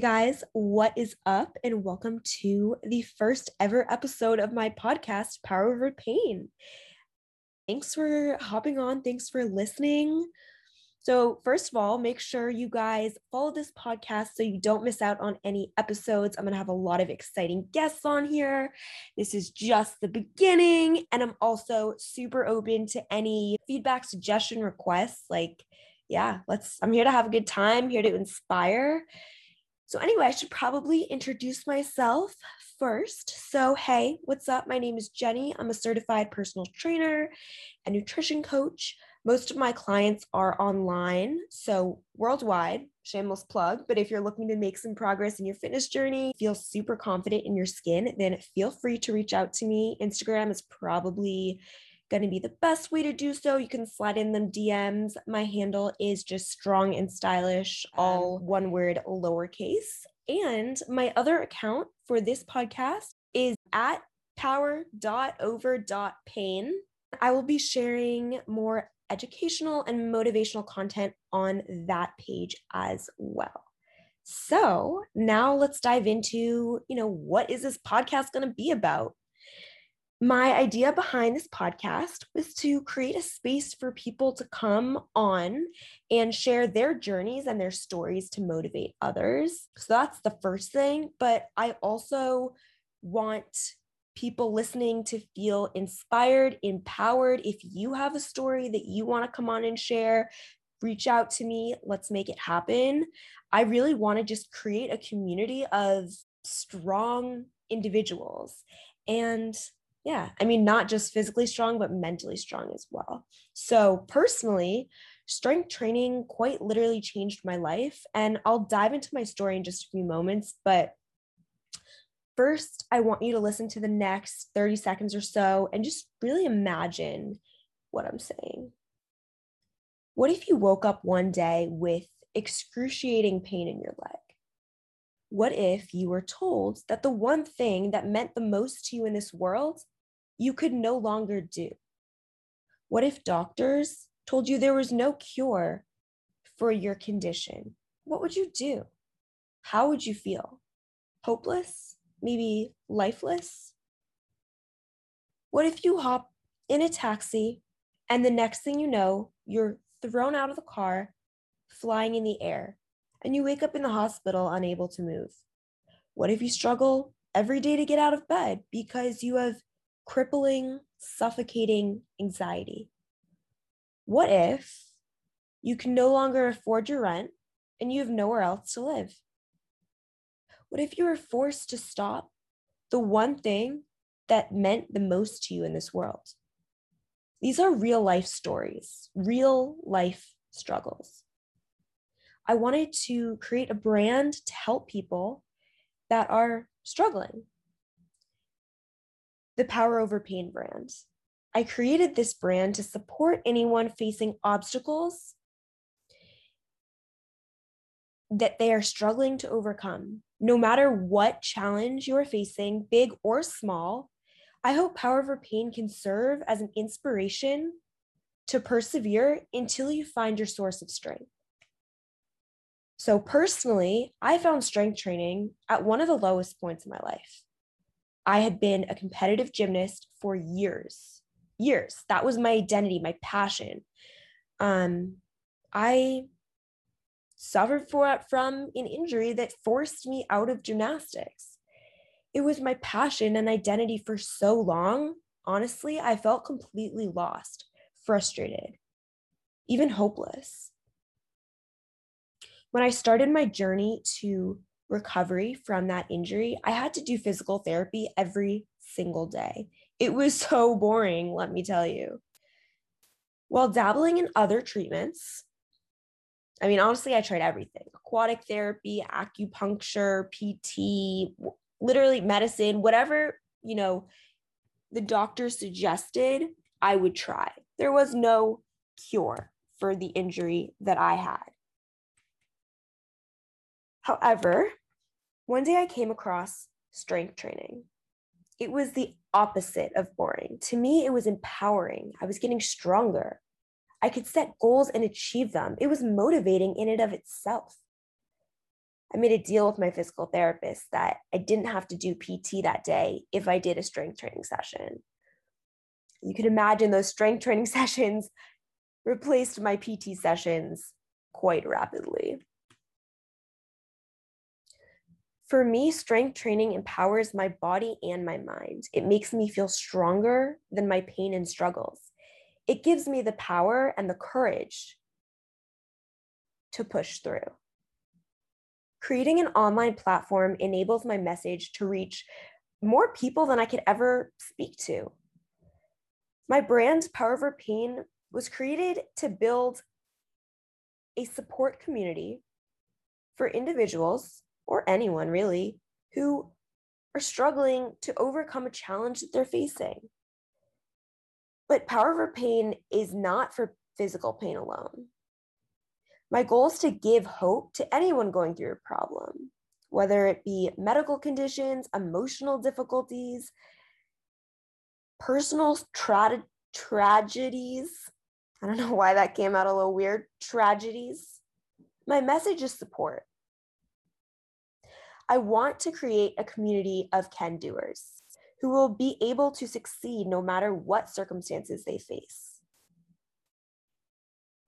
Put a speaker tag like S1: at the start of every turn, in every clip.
S1: Guys, what is up? And welcome to the first ever episode of my podcast, Power Over Pain. Thanks for hopping on. Thanks for listening. So, first of all, make sure you guys follow this podcast so you don't miss out on any episodes. I'm going to have a lot of exciting guests on here. This is just the beginning. And I'm also super open to any feedback, suggestion, requests. Like, yeah, let's, I'm here to have a good time, here to inspire. So, anyway, I should probably introduce myself first. So, hey, what's up? My name is Jenny. I'm a certified personal trainer and nutrition coach. Most of my clients are online, so worldwide, shameless plug. But if you're looking to make some progress in your fitness journey, feel super confident in your skin, then feel free to reach out to me. Instagram is probably going to be the best way to do so. You can slide in them DMs. My handle is just strong and stylish, all one word lowercase. And my other account for this podcast is at power.over.pain. I will be sharing more educational and motivational content on that page as well. So, now let's dive into, you know, what is this podcast going to be about? My idea behind this podcast was to create a space for people to come on and share their journeys and their stories to motivate others. So that's the first thing, but I also want people listening to feel inspired, empowered. If you have a story that you want to come on and share, reach out to me. Let's make it happen. I really want to just create a community of strong individuals. And yeah, I mean, not just physically strong, but mentally strong as well. So, personally, strength training quite literally changed my life. And I'll dive into my story in just a few moments. But first, I want you to listen to the next 30 seconds or so and just really imagine what I'm saying. What if you woke up one day with excruciating pain in your leg? What if you were told that the one thing that meant the most to you in this world you could no longer do? What if doctors told you there was no cure for your condition? What would you do? How would you feel? Hopeless? maybe lifeless? What if you hop in a taxi and the next thing you know, you're thrown out of the car, flying in the air, and you wake up in the hospital unable to move? What if you struggle every day to get out of bed because you have crippling, suffocating anxiety? What if you can no longer afford your rent and you have nowhere else to live? What if you were forced to stop the one thing that meant the most to you in this world? These are real life stories, real life struggles. I wanted to create a brand to help people that are struggling. The Power Over Pain brand. I created this brand to support anyone facing obstacles that they are struggling to overcome. No matter what challenge you are facing, big or small, I hope Power Over Pain can serve as an inspiration to persevere until you find your source of strength. So, personally, I found strength training at one of the lowest points in my life. I had been a competitive gymnast for years, years. That was my identity, my passion. Um, I suffered for, from an injury that forced me out of gymnastics. It was my passion and identity for so long. Honestly, I felt completely lost, frustrated, even hopeless. When I started my journey to recovery from that injury, I had to do physical therapy every single day. It was so boring, let me tell you. While dabbling in other treatments, I mean, honestly, I tried everything aquatic therapy, acupuncture, PT, literally medicine, whatever, you know, the doctor suggested, I would try. There was no cure for the injury that I had. However, one day I came across strength training. It was the opposite of boring. To me, it was empowering. I was getting stronger. I could set goals and achieve them. It was motivating in and of itself. I made a deal with my physical therapist that I didn't have to do PT that day if I did a strength training session. You can imagine those strength training sessions replaced my PT sessions quite rapidly. For me, strength training empowers my body and my mind. It makes me feel stronger than my pain and struggles. It gives me the power and the courage to push through. Creating an online platform enables my message to reach more people than I could ever speak to. My brand, Power Over Pain, was created to build a support community for individuals or anyone really who are struggling to overcome a challenge that they're facing. But Power Over Pain is not for physical pain alone. My goal is to give hope to anyone going through a problem, whether it be medical conditions, emotional difficulties, personal tra- tragedies. I don't know why that came out a little weird. Tragedies. My message is support. I want to create a community of can doers who will be able to succeed no matter what circumstances they face.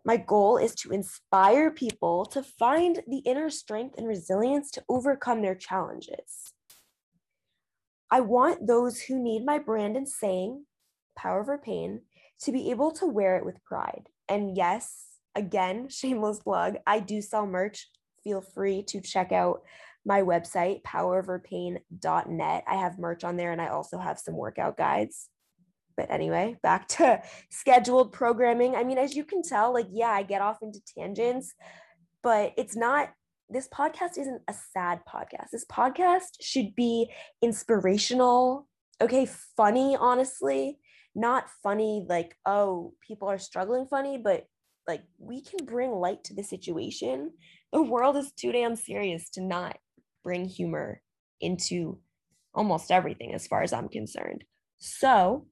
S1: My goal is to inspire people to find the inner strength and resilience to overcome their challenges. I want those who need my brand and saying, Power Over Pain, to be able to wear it with pride. And yes, again, shameless plug, I do sell merch. Feel free to check out my website, poweroverpain.net. I have merch on there and I also have some workout guides. But anyway, back to scheduled programming. I mean, as you can tell, like, yeah, I get off into tangents, but it's not, this podcast isn't a sad podcast. This podcast should be inspirational, okay, funny, honestly, not funny like, oh, people are struggling funny, but like we can bring light to the situation. The world is too damn serious to not bring humor into almost everything as far as I'm concerned. So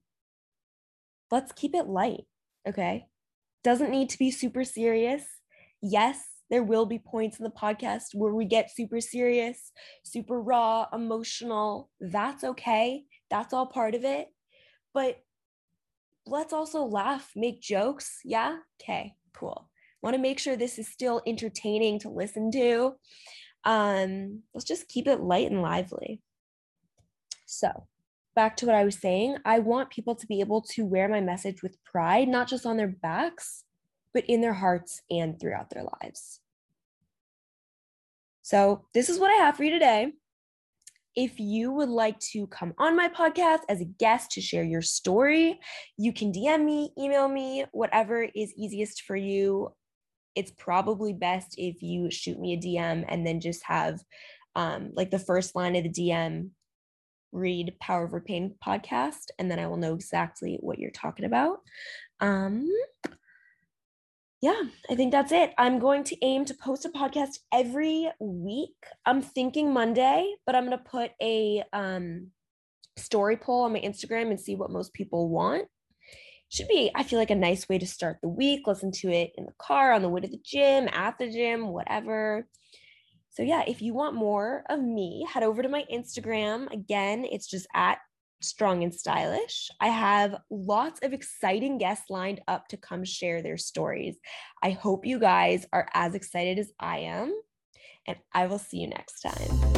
S1: let's keep it light, okay? Doesn't need to be super serious. Yes, there will be points in the podcast where we get super serious, super raw, emotional. That's okay. That's all part of it. But let's also laugh, make jokes. Yeah? Okay, cool. Want to make sure this is still entertaining to listen to um, let's just keep it light and lively. So, back to what I was saying, I want people to be able to wear my message with pride, not just on their backs, but in their hearts and throughout their lives. So, this is what I have for you today. If you would like to come on my podcast as a guest to share your story, you can DM me, email me, whatever is easiest for you it's probably best if you shoot me a DM and then just have um, like the first line of the DM read Power Over Pain podcast, and then I will know exactly what you're talking about. Um, yeah, I think that's it. I'm going to aim to post a podcast every week. I'm thinking Monday, but I'm going to put a um, story poll on my Instagram and see what most people want should be, I feel like, a nice way to start the week. Listen to it in the car, on the way to the gym, at the gym, whatever. So, yeah, if you want more of me, head over to my Instagram. Again, it's just at strong and stylish. I have lots of exciting guests lined up to come share their stories. I hope you guys are as excited as I am, and I will see you next time.